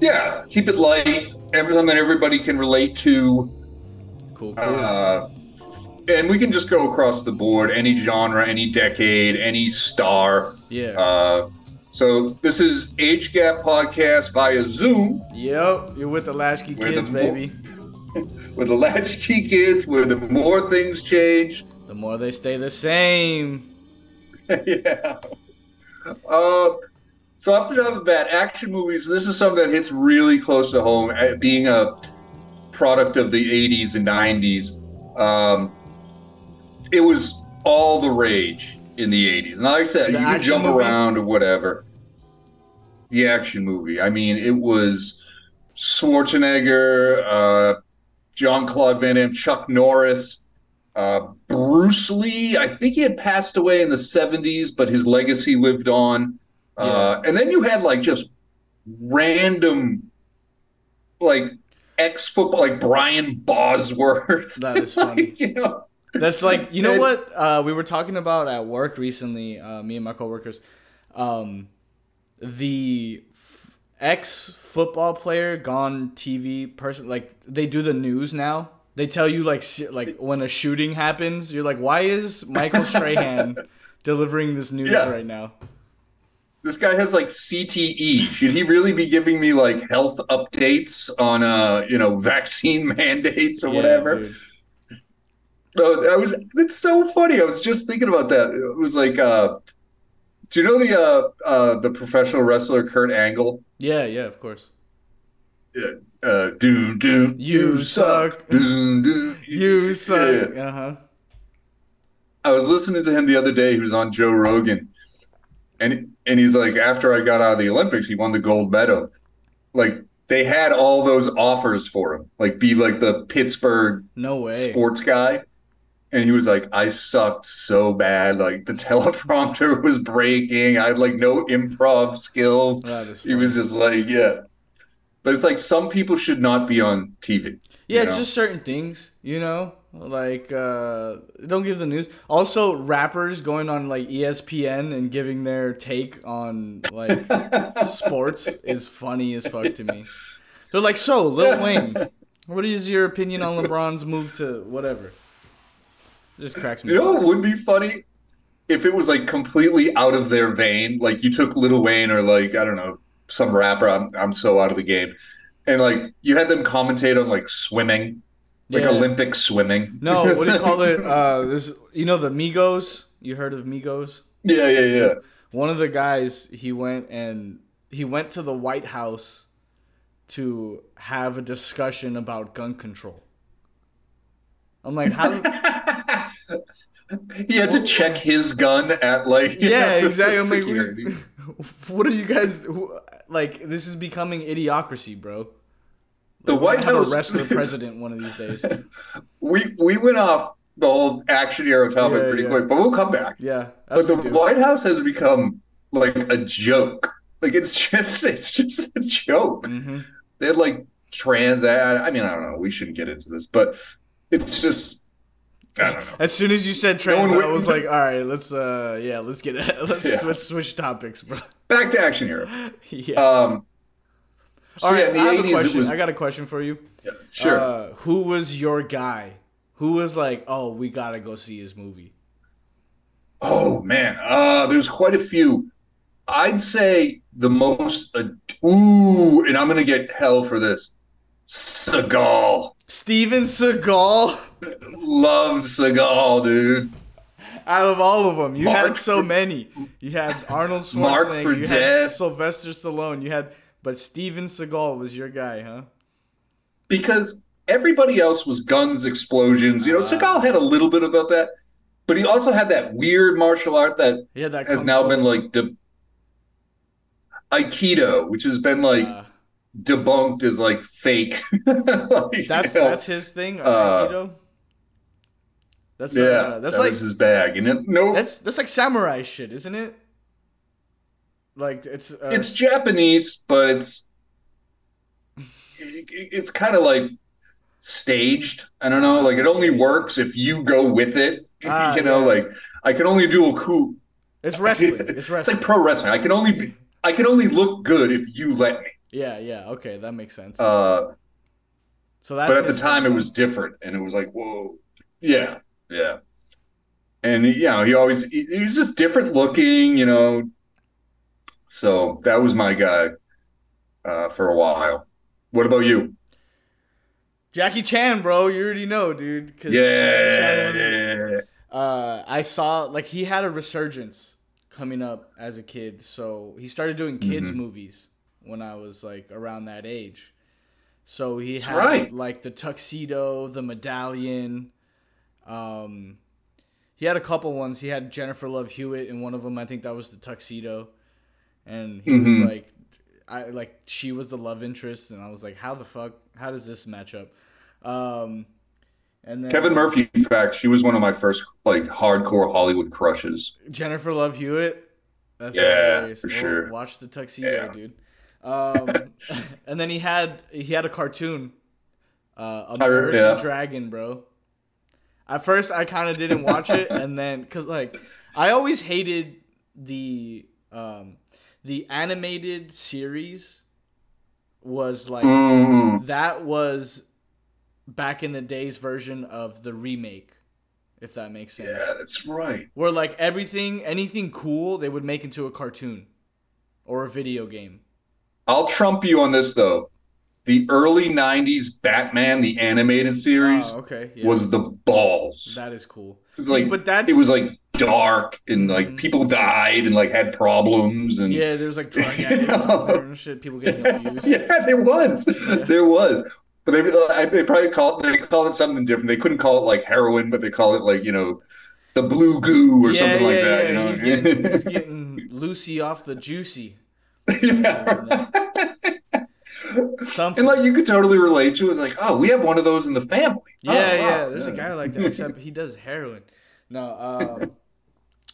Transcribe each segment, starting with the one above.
Yeah, keep it light. Everything that everybody can relate to. Cool. cool. Uh, and we can just go across the board, any genre, any decade, any star. yeah. Uh, so this is Age Gap Podcast via Zoom yep. You're with the Latchkey We're kids, the baby. with the Latchkey Kids, where the more things change, The more they stay the same. yeah. Uh, so off the top of the bat, action movies. This is something that hits really close to home. uh, Being a product of the '80s and '90s, um, it was all the rage in the '80s. And like I said, The you could jump movie? around or whatever. The action movie. I mean, it was Schwarzenegger, uh, Jean-Claude Van Damme, Chuck Norris. Uh, Bruce Lee, I think he had passed away in the 70s, but his legacy lived on. Uh, and then you had like just random, like ex football, like Brian Bosworth. That is funny. Like, you know, That's like you know And- what uh, we were talking about at work recently. Uh, me and my coworkers, um, the f- ex football player gone TV person. Like they do the news now. They tell you like like when a shooting happens, you're like, why is Michael Strahan delivering this news Yeah. right now? This guy has like CTE. Should he really be giving me like health updates on, uh, you know, vaccine mandates or Yeah, whatever? dude. Oh, I was. It's so funny. I was just thinking about that. It was like, uh, do you know the uh, uh, the professional wrestler Kurt Angle? Yeah, yeah, of course. Uh, doom doom. You suck. Doom doom. You suck. Yeah. Uh huh. I was listening to him the other day. He was on Joe Rogan, and and he's like, after I got out of the Olympics, he won the gold medal. Like they had all those offers for him, like be like the Pittsburgh No way. sports guy. And he was like, I sucked so bad. Like the teleprompter was breaking. I had like no improv skills. He was just like, yeah. But it's like some people should not be on TV. Yeah, you know? just certain things, you know, like uh, don't give the news. Also, rappers going on like ESPN and giving their take on like sports is funny as fuck to me. They're like, so Lil Wayne, what is your opinion on LeBron's move to whatever? It just cracks me. You know what would be funny? If it was like completely out of their vein, like you took Lil Wayne or like, I don't know, some rapper, I'm, I'm so out of the game. And like you had them commentate on like swimming, like Yeah. Olympic swimming. No, what do you call it? Uh, this, you know, the Migos. You heard of Migos? Yeah, yeah, yeah. one of the guys he went and he went to the White House to have a discussion about gun control. I'm like, how? He had to check his gun at like yeah, know, exactly. I'm like, security. what are you guys? Like, this is becoming idiocracy, bro. The We're White House. the president one of these days. we we went off the whole action hero topic Yeah, pretty yeah. quick, but we'll come back. Yeah, But the. White House has become like a joke. Like it's just it's just a joke. Mhm. They had like trans. I, I mean, I don't know. We shouldn't get into this, but it's just I don't know. As soon as you said trans, one I was like, all right, let's uh, yeah, let's get it. Let's Yeah. let's switch topics, bro. Back to action hero. yeah. Um, so all right, yeah, in the I have a eighties it question. was I got a question for you. yeah, sure. Uh, who was your guy? Who was like, oh, we gotta go see his movie? Oh man, uh, there's quite a few. I'd say the most. Uh, ooh, and I'm gonna get hell for this. Seagal Steven Seagal. loved Seagal, dude. Out of all of them, you Mark had so for- many. You had Arnold Schwarzenegger. Mark for you had. Sylvester Stallone. You had, but Steven Seagal was your guy, huh? Because everybody else was guns, explosions. You know, Ah. Seagal had a little bit about that, but he also had that weird martial art that had that. has now been like de- Aikido, which has been like Uh, debunked as like fake. Like, that's you know, that's his thing. uh, Aikido. That's yeah, uh, that's that like his bag, and it, no, that's that's like samurai shit, isn't it? Like it's uh, it's Japanese, but it's it- it's kind of like staged. I don't know, like it only works if you go with it. Ah, you know, yeah. like I can only do a coup. it's wrestling. It's wrestling. It's like pro wrestling. I can only be, I can only look good if you let me. Yeah, yeah. Okay, that makes sense. Uh, so that's but at the time, it was different, and it was like, whoa, yeah, yeah. And you know, he always he, he was just different looking, you know. So that was my guy uh, for a while. What about you? Jackie Chan, bro. You already know, dude. 'cause Jackie Chan was- Yeah, uh, I saw like he had a resurgence coming up as a kid, so he started doing kids Mhm. movies when I was like around that age. So he That's had right. like the tuxedo, the medallion. Um, he had a couple ones. He had Jennifer Love Hewitt in one of them. I think that was the tuxedo, and he Mhm. was like, I like she was the love interest, and I was like, how the fuck? How does this match up? Um, and then Kevin Murphy. In fact, she was one of my first like hardcore Hollywood crushes. Jennifer Love Hewitt. That's Yeah, hilarious. for Well, sure. Watch the tuxedo, Yeah. dude. Um, and then he had he had a cartoon, uh, American yeah. Dragon, bro. At first, I kind of didn't watch it, and then because like I always hated the um, the animated series was like Mm, that was back in the days version of the remake, if that makes sense yeah, that's right. where like everything anything cool they would make into a cartoon or a video game I'll trump you on this though. The early '90s Batman, the animated series, oh, okay yeah. was the balls. that is cool See, like but that's it was like dark and like Mhm. people died and like had problems and yeah there's like drug You addicts know? and shit people getting abused yeah, there was, there was. But they they probably called they called it something different. They couldn't call it like heroin, but they call it like you know the blue goo or yeah, something like that. yeah. You know, he's, getting, he's getting Lucy off the juicy Yeah. something and like you could totally relate to. it. It's like, oh, we have one of those in the family. yeah Oh, yeah wow. there's a guy like that except he does heroin no um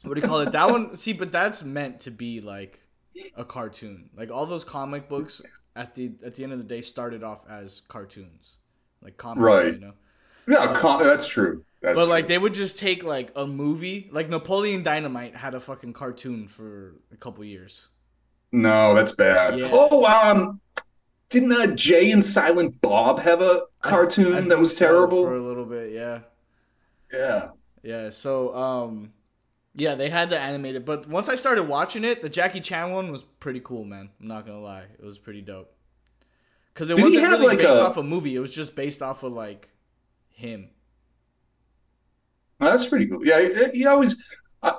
what do you call it that one see but that's meant to be like a cartoon like all those comic books at the at the end of the day started off as cartoons like comics Right. you know Yeah, com- that's true. That's but like they would just take like a movie like napoleon dynamite had a fucking cartoon for a couple years no, that's bad. Yeah. Oh, um, didn't uh, Jay and Silent Bob have a cartoon I that was so, terrible? for a little bit yeah Yeah. Yeah, so um yeah, they had the animated, but once I started watching it, the Jackie Chan one was pretty cool, man. I'm not gonna lie, it was pretty dope. Cause it Did wasn't really like, based a- off a movie; it was just based off of like him. That's pretty cool. Yeah, he, he always uh,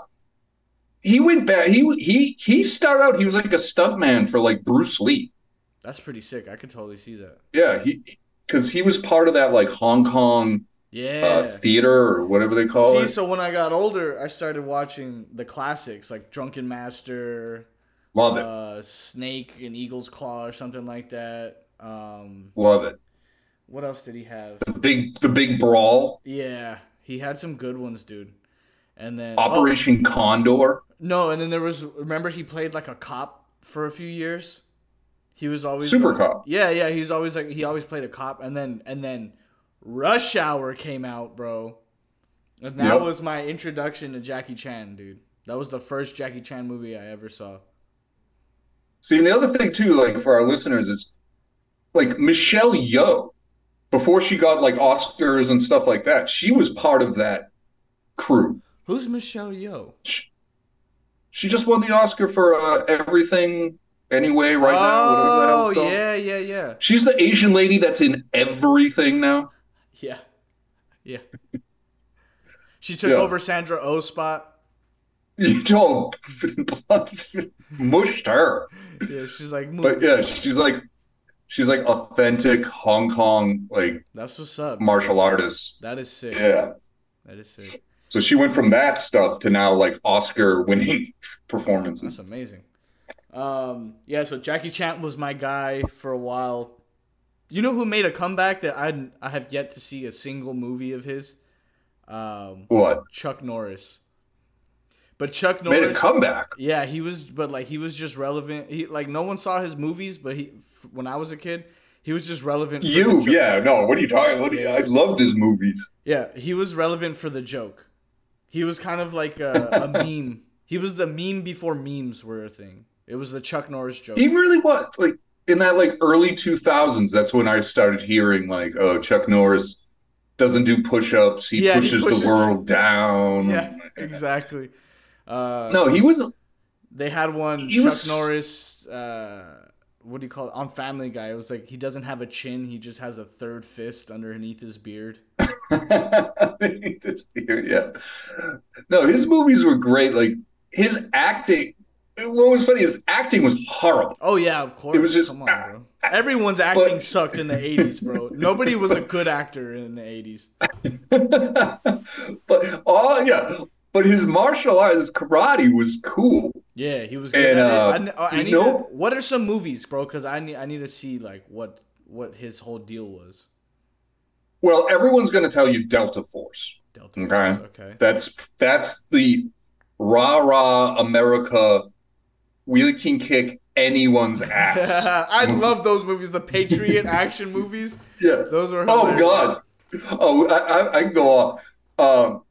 he went back. He he he started out. He was like a stuntman for like Bruce Lee. That's pretty sick. I could totally see that. Yeah, he because he was part of that like Hong Kong Yeah. uh, theater or whatever they call it. see, it. so when I got older, I started watching the classics like Drunken Master, Love it, uh, Snake and Eagle's Claw, or something like that. Um, love it. what else did he have? The big the big brawl, Yeah, he had some good ones, dude. And then oh, Operation Condor. No, and then there was remember he played like a cop for a few years. He was always Super like- Cop. Yeah, yeah, he's always like he always played a cop and then and then Rush Hour came out, bro. And that Yep. was my introduction to Jackie Chan, dude. That was the first Jackie Chan movie I ever saw. See, and the other thing too, like for our listeners, is like Michelle Yeoh, before she got like Oscars and stuff like that, she was part of that crew. Who's Michelle Yeoh? She, she just won the Oscar for uh, Everything Everywhere right now. The hell oh, yeah, yeah, yeah. She's the Asian lady that's in everything now. Yeah. Yeah. She took Yeah. over Sandra Oh's spot. You don't mushed her. Yeah, she's like, move. But yeah, she's like she's like authentic Hong Kong like That's what's up. martial artist. That is sick. Yeah. That is sick. So she went from that stuff to now like Oscar winning performances. That's amazing. Um, yeah, so Jackie Chan was my guy for a while. You know who made a comeback that I I have yet to see a single movie of his? Um, What? Chuck Norris. But Chuck Norris Made a comeback. yeah, he was, but like he was just relevant. He like no one saw his movies, but he when I was a kid, he was just relevant. for You, yeah, no, what are you talking about? I loved his movies. Yeah, he was relevant for the joke. He was kind of like a, a meme. He was the meme before memes were a thing. It was the Chuck Norris joke. He really was like in that like early 2000s, that's when I started hearing like, oh, Chuck Norris doesn't do push-ups. He, Yeah, he pushes, pushes- the world down. Yeah, exactly. Uh, No, he was They had one Chuck was- Norris. Uh, what do you call it? On Family Guy, it was like he doesn't have a chin; he just has a third fist underneath his beard. yeah. No, his movies were great. Like his acting. What was funny is acting was horrible. Oh yeah, of course. It was just- come on, bro. Everyone's acting But- sucked in the '80s, bro. Nobody was a good actor in the '80s. but oh yeah, but his martial arts, his karate was cool. Yeah, he was good And, at uh, it. I, I you need know- to, what are some movies, bro? Because I need I need to see like what what his whole deal was. Well, everyone's going to tell you Delta Force. Delta Okay. Force, okay. That's that's the rah rah America. We can kick anyone's ass. I love those movies, the Patriot action movies. yeah. Those are Oh. God. Oh, I, I, I can go off. Um,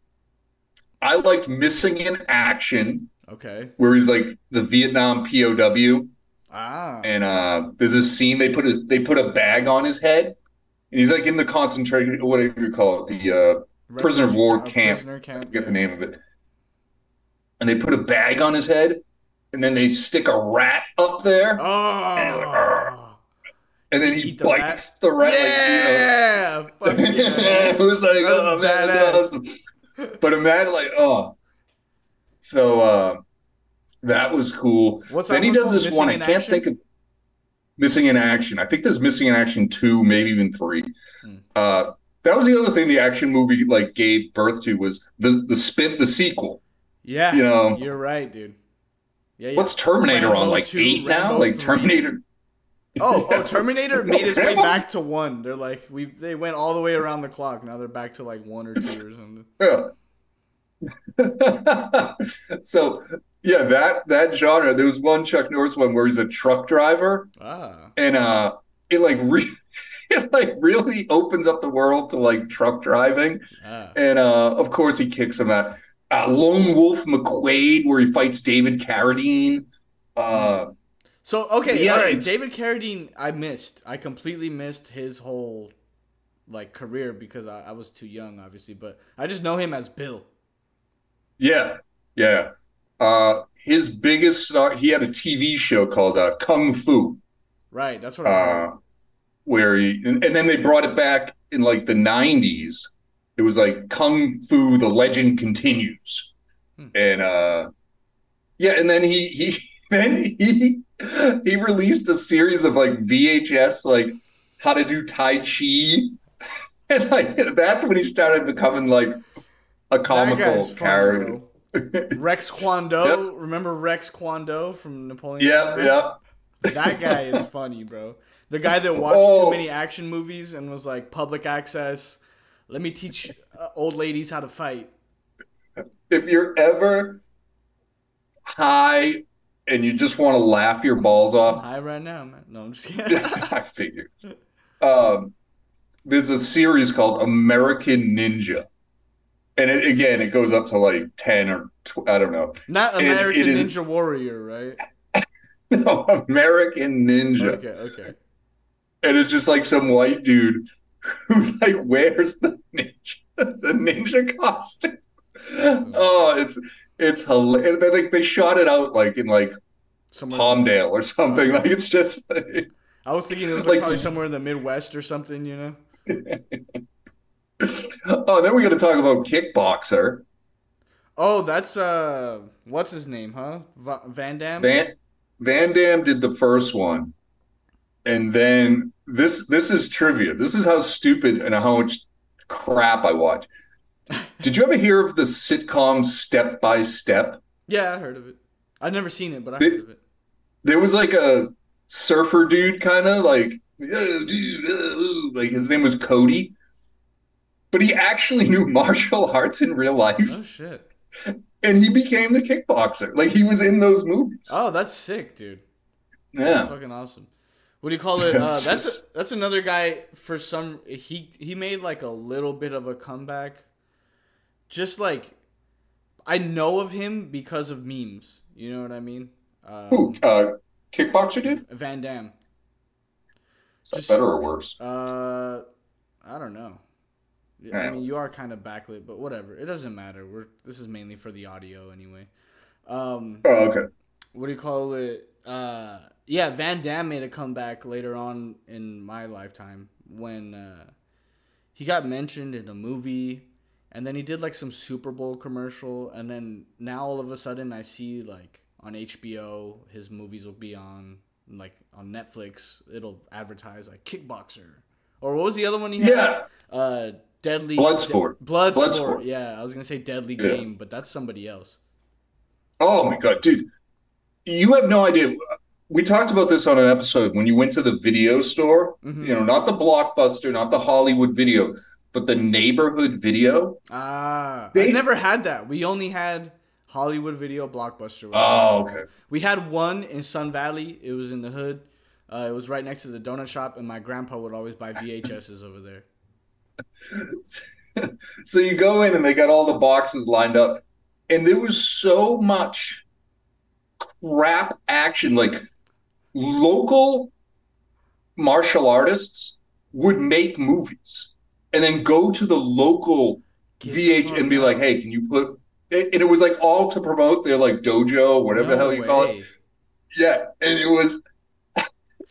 I liked Missing in Action, Okay. where he's like the Vietnam POW, Ah. and uh, there's a scene they put a they put a bag on his head, and he's like in the concentration what do you call it the uh, prisoner of war uh, camp. prisoner camp. I forget yeah. the name of it. And they put a bag on his head, and then they stick a rat up there, Oh. and then he the bites the rat. yeah. Like, you know. yeah. it was like, That oh man, awesome. But imagine, like, oh, so uh, that was cool. What's then he does this one. I can't Action? think of missing in action. I think there's missing in action two, maybe even three. Hmm. Uh, that was the other thing the action movie like gave birth to was the the spin the sequel. Yeah. You know. You're right, dude. Yeah, yeah. What's Terminator Rambo on? Like 2, eight now? Rambo Like 3. Terminator. Oh, oh, Terminator made its way back to one. They're like, we they went all the way around the clock. Now they're back to like one or two or something. Yeah. so yeah, that that genre. There was one Chuck Norris one where he's a truck driver, Ah, and uh, it like re- it like really opens up the world to like truck driving, ah. and uh, of course he kicks him out. Uh, Lone Wolf McQuaid, where he fights David Carradine. Uh, So okay, Yeah, all right. David Carradine, I missed. I completely missed his whole like career because I, I was too young, obviously. But I just know him as Bill. yeah, yeah. Uh, his biggest star. He had a TV show called uh, Kung Fu. Right, that's what uh, where he and, and then they brought it back in like the 90s it was like kung fu the legend continues Hmm. and uh yeah and then he he then he he released a series of like vhs like how to do tai chi and like that's when he started becoming like a comical character. Rex Kwon Do, remember Rex Kwon Do from Napoleon? Yep, Dynamite? yeah That guy is funny, bro. The guy that watched Oh. too many action movies and was like public access. Let me teach uh, old ladies how to fight. if you're ever high and you just want to laugh your balls I'm off, high right now, man. No, I'm just kidding. I figured. Um, there's a series called American Ninja, and it, again, it goes up to like ten or tw- I don't know. Not American is- Ninja Warrior, right? No, American Ninja, Okay, okay. and it's just like some white dude who like wears the ninja the ninja costume. Oh, it's it's hilarious. They like they shot it out like in like Somewhere. Palmdale or something. Like it's just like, I was thinking it was like- like probably somewhere in the Midwest or something, you know? oh, then we got to talk about Kickboxer. Oh, that's uh, what's his name, huh? Va- Van Damme. Van Van Damme did the first one, and then this this is trivia. This is how stupid and how much crap I watch. Did you ever hear of the sitcom Step by Step? yeah, I heard of it. I've never seen it, but I They- heard of it. There was like a surfer dude, kind of like, "Oh, dude, ooh," like his name was Cody, but he actually knew martial arts in real life, Oh shit. and he became the kickboxer. Like he was in those movies. Oh, that's sick, dude. That's Yeah. fucking awesome. What do you call it? Uh, that's just- that's another guy. For some, he he made like a little bit of a comeback. Just like, I know of him because of memes. You know what I mean? Um, Who? Uh, kickboxer dude? Van Damme. Is that better or worse? Uh, I don't know. Yeah, I mean, you are kind of backlit, but whatever. It doesn't matter. We're this is mainly for the audio anyway. Um, Oh, okay. what do you call it? Uh, yeah, Van Damme made a comeback later on in my lifetime when uh, he got mentioned in a movie, and then he did like some Super Bowl commercial, and then now all of a sudden I see like on HBO his movies will be on like on Netflix. It'll advertise like Kickboxer, or what was the other one he had? Yeah. Uh, Deadly Bloodsport. Bloodsport. Bloodsport. Yeah, I was gonna say Deadly Yeah. Game, but that's somebody else. Oh my god, dude. You have no idea. We talked about this on an episode when you went to the video store, Mhm. you know, not the blockbuster, not the Hollywood video, but the neighborhood video. Ah, I never had that. We only had Hollywood Video Blockbuster. Oh, okay. We had one in Sun Valley. It was in the hood. Uh, it was right next to the donut shop, and my grandpa would always buy VHSs over there. so you go in and they got all the boxes lined up, and there was so much crap action. Like local martial artists would make movies and then go to the local Get VH and be like, "Hey, can you put?" And it was like all to promote their like dojo, whatever the hell you call it. Yeah, and it was. it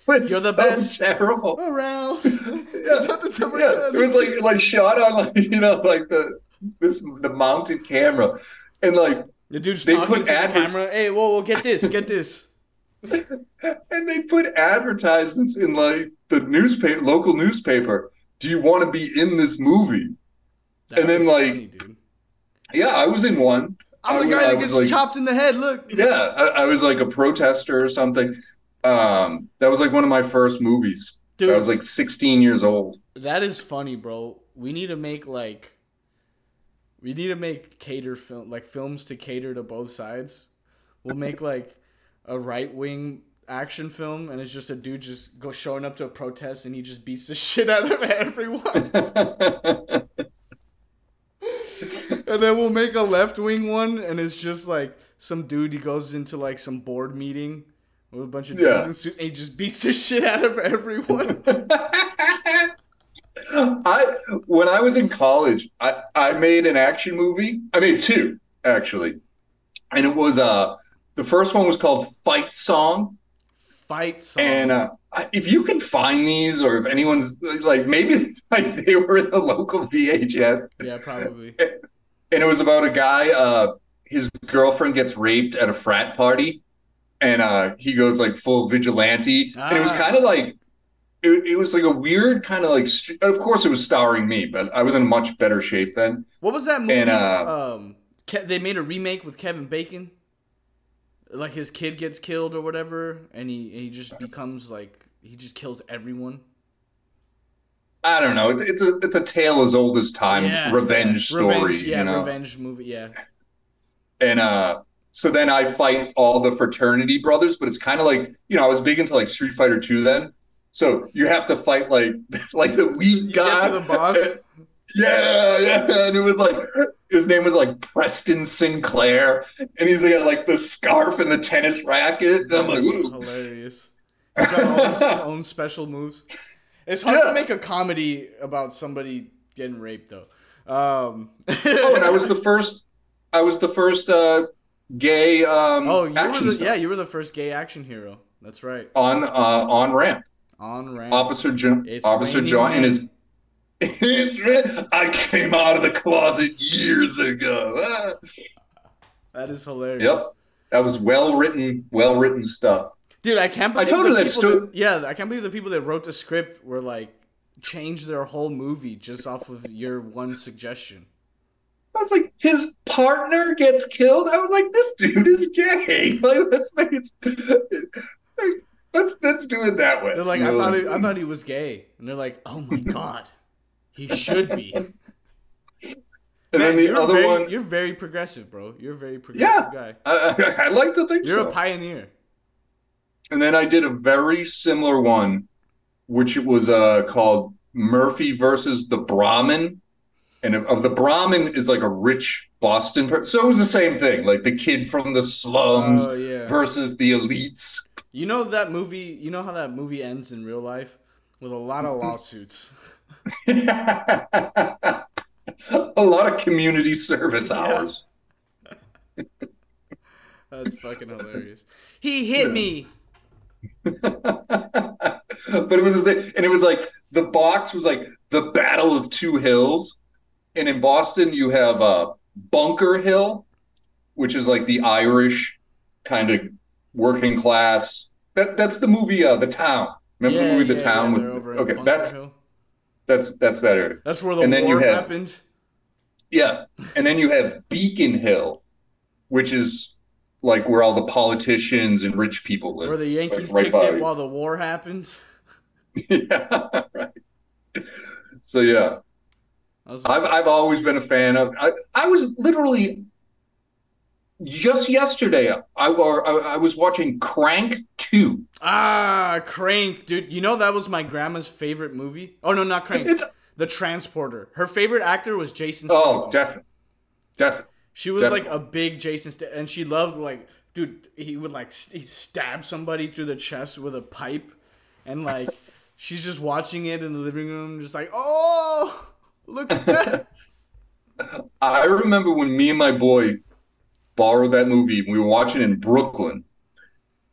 was You're the so best. Terrible. Oh, Around. Yeah, Not the time yeah. It was like like shot on like you know like the this the mounted camera, and like the dude's they put to the camera. Hey, whoa, whoa, get this, get this. And they put advertisements in like the newspaper, local newspaper. Do you want to be in this movie? That And then, like- funny, dude. Yeah, I was in one. I'm the was- guy I that gets like- chopped in the head. Look. Yeah, I, I was like a protester or something. Um, that was like one of my first movies. dude. I was like 16 years old. That is funny, bro. We need to make like we need to make cater film like films to cater to both sides. We'll make like a right wing action film and it's just a dude just go showing up to a protest and he just beats the shit out of everyone. and then we'll make a left wing one and it's just like some dude he goes into like some board meeting with a bunch of dudes Yeah. in suits and he just beats the shit out of everyone. I when I was in college, I, I made an action movie. I made two actually, and it was uh the first one was called Fight Song, Fight song. and uh, if you can find these, or if anyone's like maybe like they were in the local VHS, yeah, probably. and it was about a guy. Uh, his girlfriend gets raped at a frat party, and uh, he goes like full vigilante, and it was Ah. kind of like. It, it was like a weird kind of like. Of course, it was starring me, but I was in much better shape then. What was that movie? And, uh, um, they made a remake with Kevin Bacon. Like his kid gets killed or whatever, and he and he just becomes like he just kills everyone. I don't know. It's it's a it's a tale as old as time, Yeah, revenge yeah. story, Revenge, yeah, you know. revenge movie, yeah. And uh, so then I fight all the fraternity brothers, but it's kind of like you know I was big into like Street Fighter Two then. So you have to fight like like the weak guy. the boss. Yeah, yeah. And it was like his name was like Preston Sinclair, and he's got like the scarf and the tennis racket. And I'm like, ooh. hilarious. He's got all his own special moves. It's hard Yeah. to make a comedy about somebody getting raped though. Um, oh, and I was the first. I was the first uh, gay um, oh, you were the, yeah, you were the first gay action hero. That's right. on uh, on ramp. On ramp. Officer John, Officer John, and his. It's re- I came out of the closet years ago. Ah. That is hilarious. Yep, that was well written, well written stuff. Dude, I can't I believe told the that people sto- that- yeah, I can't believe the people that wrote the script were like changed their whole movie just off of your one suggestion. I was like, his partner gets killed. I was like, this dude is gay. Like, let's make it. Let's let's do it that way. They're like, I thought he, I thought he was gay, and they're like, oh my god, he should be. and then the other very, one, You're very progressive, bro. You're a very progressive guy. I, I, I like to think You're so. a pioneer. And then I did a very similar one, which it was uh, called Murphy versus the Brahmin. And of of the Brahmin is like a rich Boston person. So it was the same thing, like the kid from the slums Oh yeah. versus the elites. You know that movie. You know how that movie ends in real life with a lot of lawsuits. a lot of community service Yeah. hours. That's fucking hilarious. He hit me. but it was and it was like the box was like the battle of two hills and in boston you have uh bunker hill which is like the irish kind of working class that that's the movie uh the town remember the movie the town they're with okay that's Hill. That's that's better. that's where the and then war you have- happened. yeah and then you have beacon hill which is like where all the politicians and rich people live Where the Yankees right kicked by it while the war happened. yeah right so yeah I've I've always been a fan of. I, I was literally just yesterday. I or I, I was watching Crank Two. ah, Crank, dude. You know that was my grandma's favorite movie. Oh no, not Crank. It's the Transporter. Her favorite actor was Jason. oh, Statham. definitely, definitely. She was Definitely. like a big Jason, and she loved like, dude. He would like st- he'd stab somebody through the chest with a pipe, and like, she's just watching it in the living room, just like, oh, look at that. I remember when me and my boy borrowed that movie. We were watching in Brooklyn,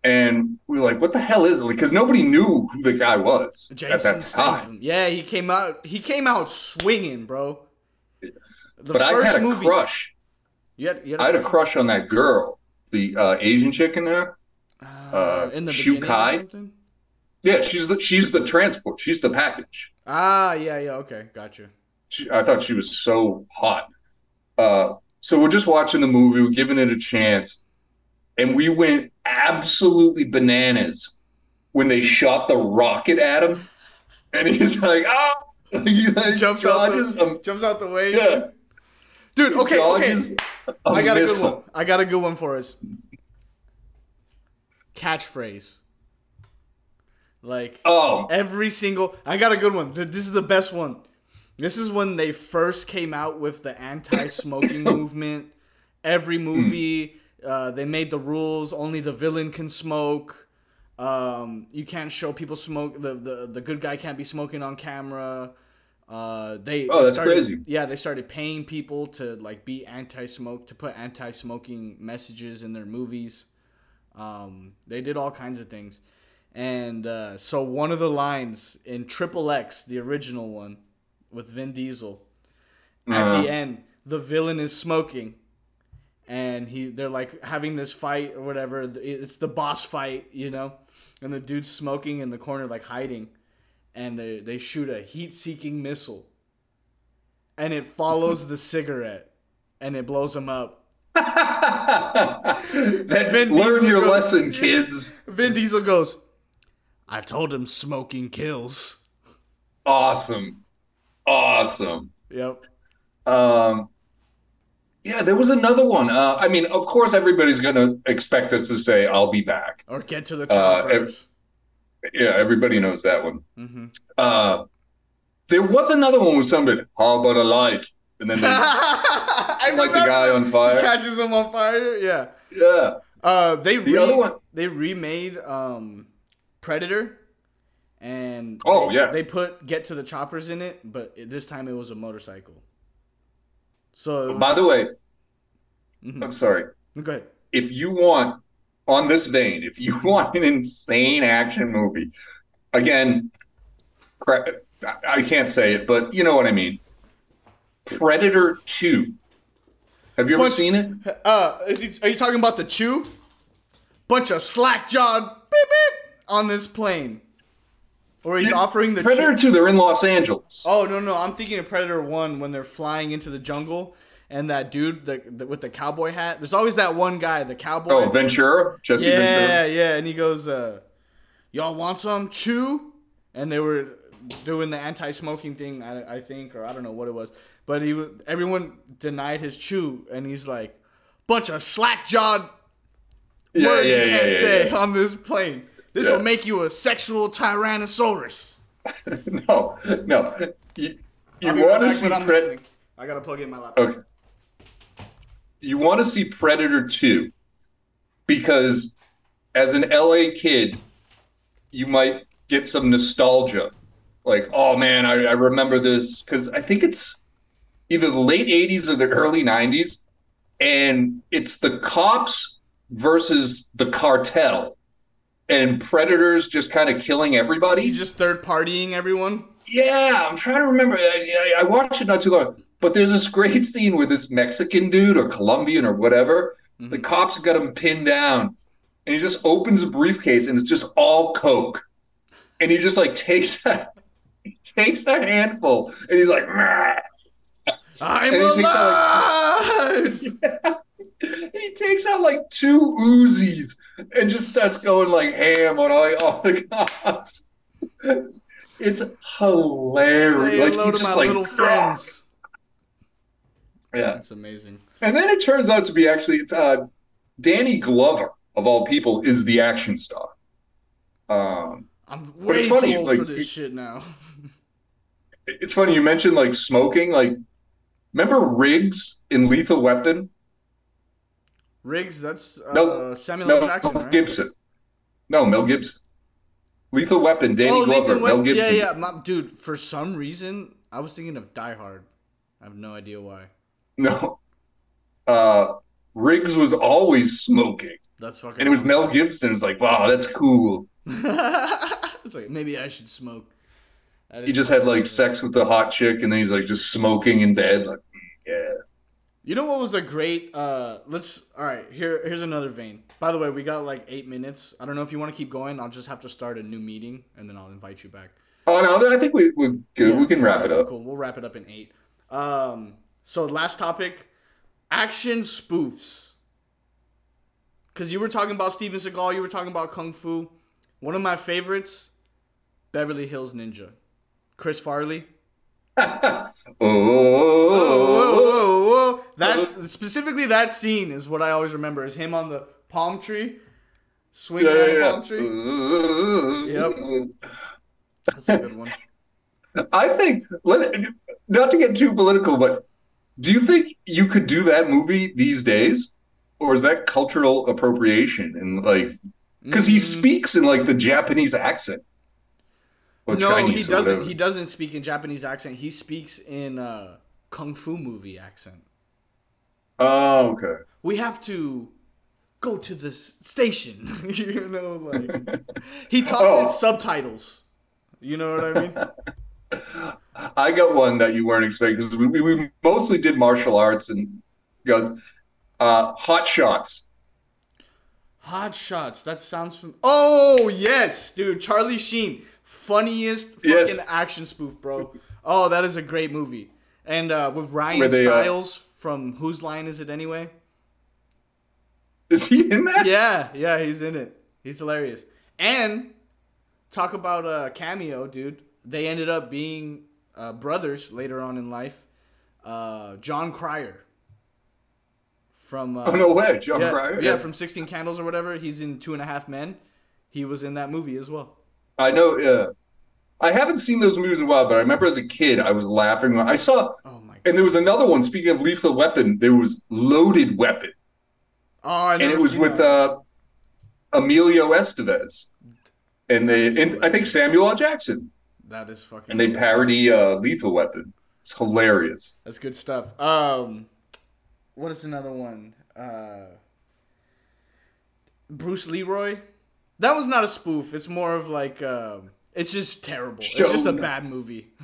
and we were like, "What the hell is it?" Because nobody knew who the guy was Jason at that time. Statham. Yeah, he came out. He came out swinging, bro. The But I had a movie- crush. You had, you had I had a crush on that girl, the uh, Asian chick in there. uh, in the Shu Kai? Yeah, she's the she's the transport. She's the package. Ah, yeah, yeah. Okay, gotcha. she, I thought she was so hot. Uh, so we're just watching the movie, we're giving it a chance, and we went absolutely bananas when they shot the rocket at him, and he's like, "Ah!" He like Jumps out the, a- jumps out the way. yeah, Dude, okay, okay. dodges I got a good one. I got a good one for us. Catchphrase. Like Oh, every single I got a good one. This is the best one. This is when they first came out with the anti-smoking movement. Every movie uh, they made the rules only the villain can smoke. Um, you can't show people smoke. The, the the good guy can't be smoking on camera. Uh, they Oh, that's started- crazy. Yeah, they started paying people to like be anti-smoke to put anti-smoking messages in their movies. Um, they did all kinds of things, and uh, so one of the lines in Triple X, the original one, with Vin Diesel, at Uh-huh. the end, the villain is smoking, and he they're like having this fight or whatever. It's the boss fight, you know, and the dude's smoking in the corner like hiding, and they they shoot a heat-seeking missile, and it follows the cigarette, and it blows him up. that, Vin learn Diesel your goes- lesson, kids. Vin Diesel goes, "I told him smoking kills." Awesome, awesome. Yep. Um, yeah, there was another one. Uh, I mean, of course, everybody's going to expect us to say, "I'll be back." Or get to the Uh, choppers. Yeah, everybody knows that one. Mm-hmm. Uh, there was another one with somebody. How about a light? And then they I light the guy on fire. catches him on fire. Yeah. Yeah. Uh, they The re- other one. they remade um, Predator, and Oh, they, yeah. they put Get to the Choppers in it, but this time it was a motorcycle. So By the way, Mhm. I'm sorry. go ahead. If you want, on this vein, if you want an insane action movie, again, cra- I- can't say it, but you know what I mean. Predator 2. Have you ever Bunch- seen it? Uh, is he? Are you talking about the Chew? Bunch of slack jawed beep beep on this plane, or he's offering the Predator Chew- 2, they're in Los Angeles. Oh no no! I'm thinking of Predator One when they're flying into the jungle and that dude the, the, with the cowboy hat. There's always that one guy, the cowboy. Oh, Ventura? Jesse yeah, Ventura? yeah, yeah, and he goes, uh, "Y'all want some chew?" And they were doing the anti-smoking thing, I, I think, or I don't know what it was, but he everyone denied his chew, and he's like, "Bunch of slack-jawed Yeah, word yeah, you yeah, can't yeah, say on this plane. This Yeah. will make you a sexual tyrannosaurus." No, no. You, you I'll right want to see but I'm Pred- listening. I gotta plug in my laptop. Okay. You want to see Predator 2 because as an LA kid, you might get some nostalgia like, oh man, I, I remember this because I think it's either the late 80s or the early 90s. And it's the cops versus the cartel and predators just kind of killing everybody. He's just third partying everyone. Yeah, I'm trying to remember. I, I, I watched it not too long, but there's this great scene where this Mexican dude or Colombian or whatever, the mm-hmm. cops got him pinned down, and he just opens a briefcase and it's just all coke, and he just like takes that, takes a handful, and he's like. I'm And he takes alive. he takes out like two Uzis and just starts going like ham on all, all the cops. It's hilarious. Say like hello he's to my just like, little friends. yeah. That's amazing. And then it turns out to be actually uh, Danny Glover of all people is the action star. Um, I'm But it's funny, too old like, for this he- shit now. it's funny you mentioned like smoking. Like, remember Riggs in Lethal Weapon? Riggs, that's uh, No, Samuel. No, Jackson, right? Gibson. No, Mel Gibson. Lethal Weapon, Danny oh, Glover, Mel Gibson. Yeah, yeah, my, dude. For some reason, I was thinking of Die Hard. I have no idea why. No. Uh, Riggs was always smoking. That's fucking. And it was Mel Gibson. It's like, wow, that's cool. it's like maybe I should smoke. He just had like sex with the hot chick, and then he's like just smoking in bed. Like, mm, yeah. You know what was a great? Uh, let's. All right, here. Here's another vein. By the way, we got like eight minutes. I don't know if you want to keep going. I'll just have to start a new meeting, and then I'll invite you back. Oh no, I think we we're good. Yeah, we can wrap it up. Cool. We'll wrap it up in eight. Um. So last topic, action spoofs. Because you were talking about Steven Seagal, you were talking about kung fu. One of my favorites, Beverly Hills Ninja, Chris Farley. oh. That specifically that scene is what I always remember. Is him on the palm tree, swinging yeah, the yeah, palm tree. yeah. That's a good one. I think let not to get too political, but do you think you could do that movie these days, or is that cultural appropriation and like because he Mm, speaks in like the Japanese accent? Or no, Chinese he doesn't. He doesn't speak in Japanese accent. He speaks in uh, kung fu movie accent. Oh, okay. We have to go to the station. you know, like he talks Oh. in subtitles. You know what I mean? I got one that you weren't expecting because we, we, we mostly did martial arts and guns. uh, hot shots. Hot shots. That sounds from. Oh yes, dude. Charlie Sheen, funniest fucking Yes. action spoof, bro. Oh, that is a great movie. And uh, with Ryan they, uh, Stiles from Whose Line Is It Anyway? Is he in that? Yeah, yeah, he's in it. He's hilarious. And talk about a cameo, dude. They ended up being uh, brothers later on in life. Uh, Jon Cryer from. Uh, Oh no way, Jon yeah, Cryer. yeah, from Sixteen Candles or whatever. He's in Two and a Half Men. He was in that movie as well. I know. Yeah, I haven't seen those movies in a while, but I remember as a kid I was laughing. when I saw, Oh! And there was another one. Speaking of Lethal Weapon, there was Loaded Weapon, Oh, I and it was with uh, Emilio Estevez, and they, and I think Samuel L. Jackson, that is fucking. and they parody uh, Lethal Weapon. It's hilarious. That's good stuff. Um, what is another one? Uh, Bruce Leroy. That was not a spoof. It's more of like um, it's just terrible. It's just a bad movie.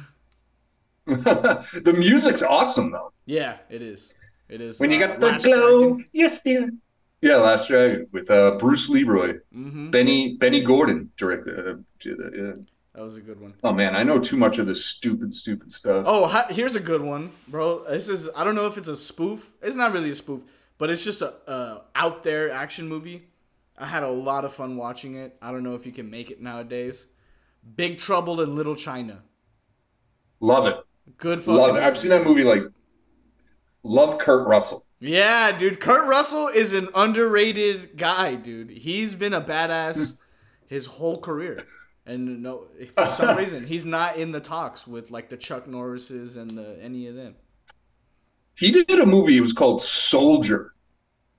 the music's awesome though. Yeah, it is. It is. When you Uh, got the glow, Dragon. your spirit. Yeah, Last Dragon with uh, Bruce Leroy, Mhm. Benny Benny Gordon directed. Uh, that, yeah. That was a good one. Oh man, I know too much of this stupid, stupid stuff. Oh, ha- here's a good one, bro. This is I don't know if it's a spoof. It's not really a spoof, but it's just a, a out there action movie. I had a lot of fun watching it. I don't know if you can make it nowadays. Big Trouble in Little China. Love it, Good fucking. love. I've seen that movie. Like, love Kurt Russell. Yeah, dude. Kurt Russell is an underrated guy, dude. He's been a badass his whole career. And no, for some reason, he's not in the talks with like the Chuck Norrises and the any of them. He did a movie. It was called Soldier,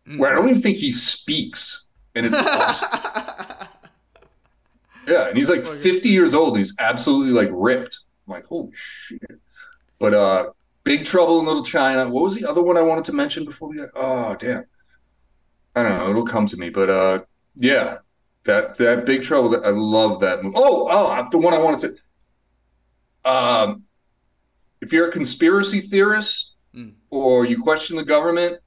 Mm. where I don't even think he speaks, and it's awesome. Yeah, and he's like 50 years old. And He's absolutely like ripped. I'm like, holy shit. But uh Big Trouble in Little China. What was the other one I wanted to mention before we got oh damn. I don't know, it'll come to me. But uh yeah. That that Big Trouble, That, I love that movie. Oh, oh, the one I wanted to um if you're a conspiracy theorist mm. or you question the government,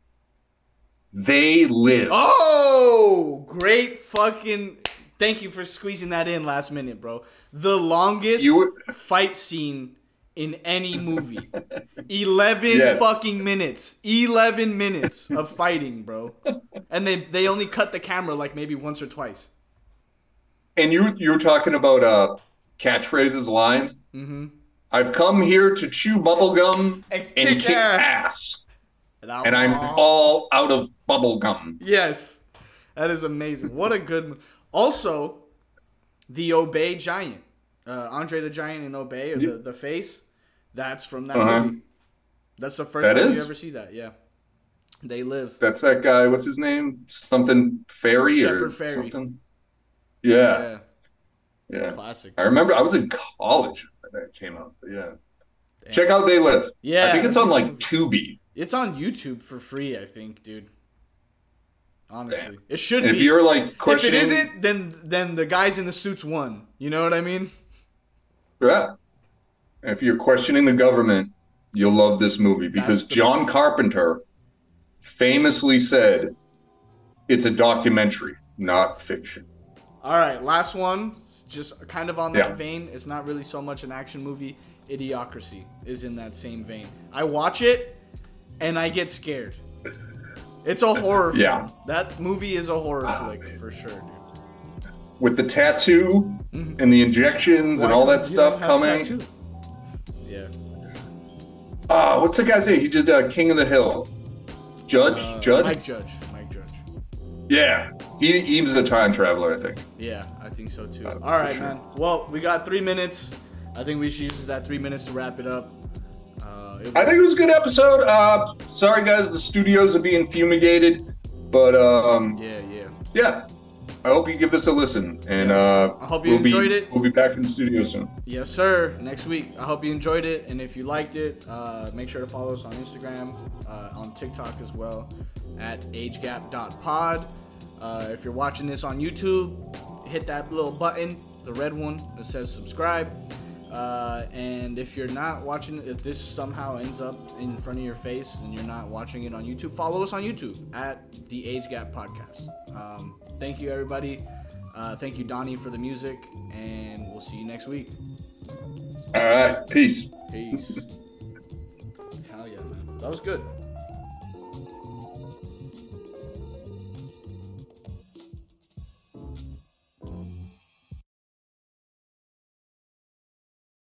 they live. Oh, great fucking Thank you for squeezing that in last minute, bro. The longest you... fight scene in any movie. 11 yes. fucking minutes. 11 minutes of fighting, bro. And they they only cut the camera like maybe once or twice. And you you were talking about uh catchphrases, lines. Mm-hmm. I've come here to chew bubblegum and, and kick, kick ass. ass. And I'm all out of bubblegum. Yes. That is amazing. What a good also, the Obey Giant, uh, Andre the Giant and Obey, or the, the face, that's from that uh-huh. movie. That's the first that time is? you ever see that. Yeah, they live. That's that guy. What's his name? Something Fairey Shepard or Fairey. something. Yeah. yeah. yeah. Classic. I remember I was in college when that came out. Yeah. Damn. Check out They Live. Yeah. I think it's on like Tubi. It's on YouTube for free, I think, dude. Honestly, it should. And be. If you're like questioning, if it isn't, then then the guys in the suits won. You know what I mean? Yeah. If you're questioning the government, you'll love this movie because John movie. Carpenter famously said it's a documentary, not fiction. All right, last one, just kind of on that yeah. vein. It's not really so much an action movie. Idiocracy is in that same vein. I watch it and I get scared. It's a horror yeah. Film. That movie is a horror oh, flick man. for sure, dude. With the tattoo mm-hmm. and the injections Why and all that stuff coming. Yeah. Ah, uh, what's the guy's name? He just did uh, King of the Hill. Judge? Uh, Judge? Mike Judge. Mike Judge. Yeah. He, he was a time traveler, I think. Yeah, I think so too. Uh, all right, sure. man. Well, we got three minutes. I think we should use that three minutes to wrap it up. I think it was a good episode. Uh, sorry guys, the studios are being fumigated, but um, yeah, yeah, yeah. I hope you give this a listen, and uh, I hope you we'll enjoyed be, it. We'll be back in the studio soon. Yes, sir. Next week. I hope you enjoyed it, and if you liked it, uh, make sure to follow us on Instagram, uh, on TikTok as well, at agegap.pod. Uh, if you're watching this on YouTube, hit that little button, the red one that says subscribe. Uh, and if you're not watching, if this somehow ends up in front of your face and you're not watching it on YouTube, follow us on YouTube at the Age Gap Podcast. Um, thank you, everybody. Uh, thank you, Donnie, for the music, and we'll see you next week. All right. Peace. Peace. Hell yeah, man. That was good.